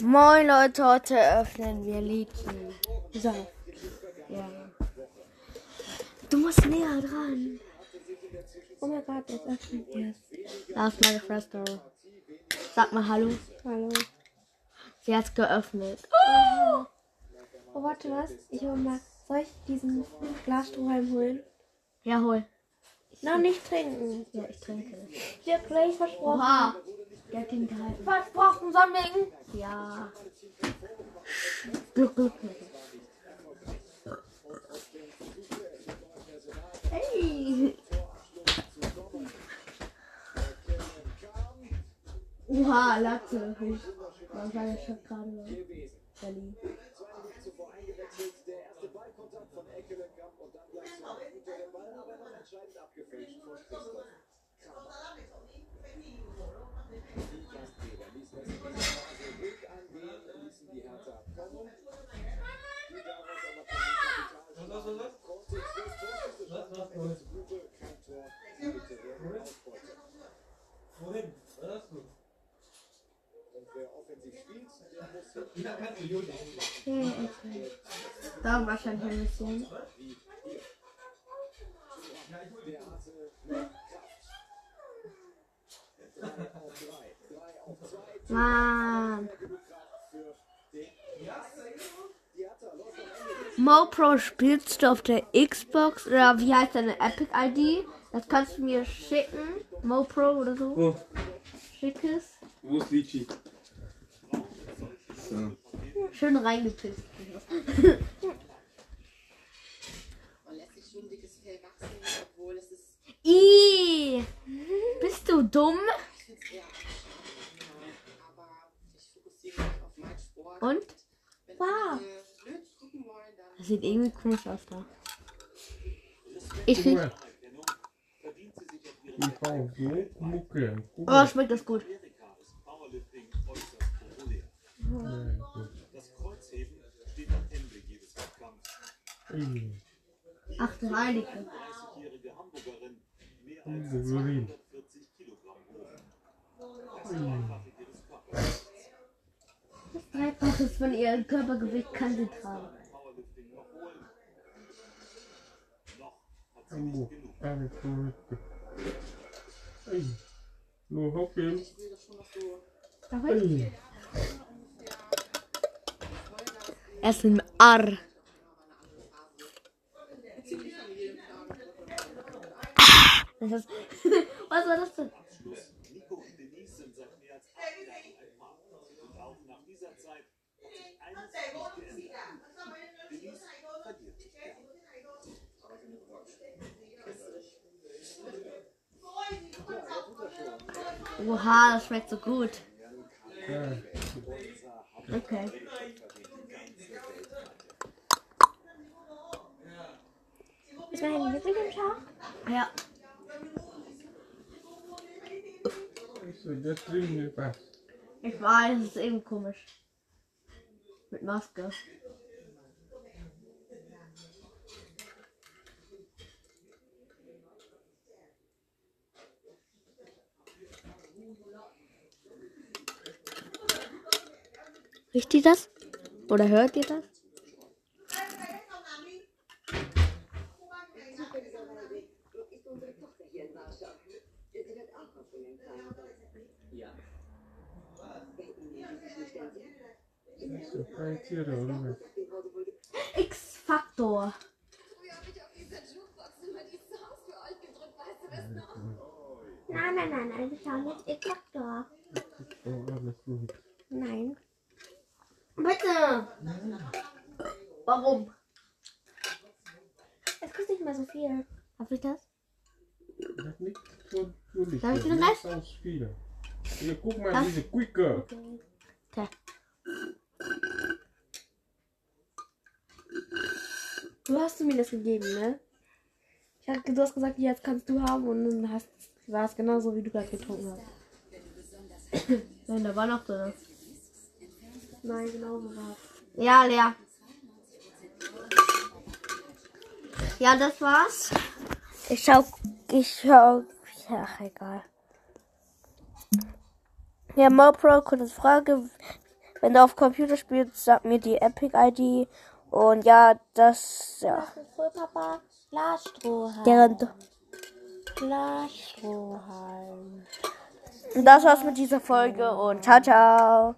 Moin Leute, heute öffnen wir Liedchen. So. Ja. Du musst näher dran. Oh mein Gott, jetzt öffnen wir es. Da ist meine Schwester. Sag mal Hallo. Hallo. Sie hat's geöffnet. Oh, warte, was? Ich hol mal. Soll ich diesen Glasstrohhalm holen? Ja, hol. Noch nicht trinken. Ja, ich trinke. Dir gleich versprochen. Oha. Der hat den gehalten. Versprochen, Sonnenwegen. Ja. Gluck, gluck. Hey. Oha, Latte. Man war gerade zuvor eingewechselt. Der erste Ballkontakt von Eckelenkamp und dann gleich zum dem Ball, aber noch entscheidend abgefälscht von Christoph. Wohin? Was hast du? Und wer offensiv spielt, der muss hinten Ja, kannst du, Juli. Ja, okay. Da wahrscheinlich ein bisschen. Der hatte mehr Kraft. Ende. MoPro spielst du auf der Xbox oder wie heißt deine Epic ID? Das kannst du mir schicken. MoPro oder so. Wo? Schick es. Wo ist Lichi? So. Schön reingepisst. Man lässt sich schon dickes Fell wachsen, obwohl es ist, Ih, bist du dumm? ich finde es eher aber ich fokussiere mich auf meinen Sport. Und? Wow. Das sieht irgendwie komisch aus da. Ich finde, oh, schmeckt das gut. Powerlifting äußerst populär. Das Kreuzheben steht am Ende jedes Wettkampfs. Ach du Heilige. 30-jährige Hamburgerin mehr als Das Dreifache von ihrem Körpergewicht kann sie tragen. Genug. eine Verrückte. Ey, nur hocken. ich will das schon noch so Ey, Essen Arr. Das ist, was war das denn? Oha, das schmeckt so gut. ja, Okay. Ist mein Lieblingsschau? Ja. so, das trinken wir was. Ich weiß, es ist eben komisch. Mit Maske. Riecht ihr das? Oder hört ihr das? So, kein Tiere, oder was? X-Faktor. Früher habe ich auf dieser Jukebox immer die Songs für euch gedrückt, weißt du das noch? Nein, nein, nein, nein. Wir schauen jetzt X-Faktor. Oh. Nein. Bitte. Warum? Es kostet nicht mehr so viel. Darf ich das? Das ist nichts von. Darf ich den Das Rest? ist aus Spieler. Hier, guck mal, diese Quicke. Tja. Du hast mir das gegeben, ne? Ich hab, du hast gesagt, jetzt kannst du haben und dann hast, war es genauso, wie du gerade getrunken hast. Nein, da war noch drin. Nein, genau so war es. Ja, leer. Ja, das war's. Ich schau, ich schau, ach egal. Ja, MoPro, kurze Frage. Wenn du auf Computer spielst, sag mir die Epic ID. Und ja, das, ja. Was ist wohl, Papa? Glasstrohhalm. Deren, Glasstrohhalm. und das war's mit dieser Folge und ciao, ciao.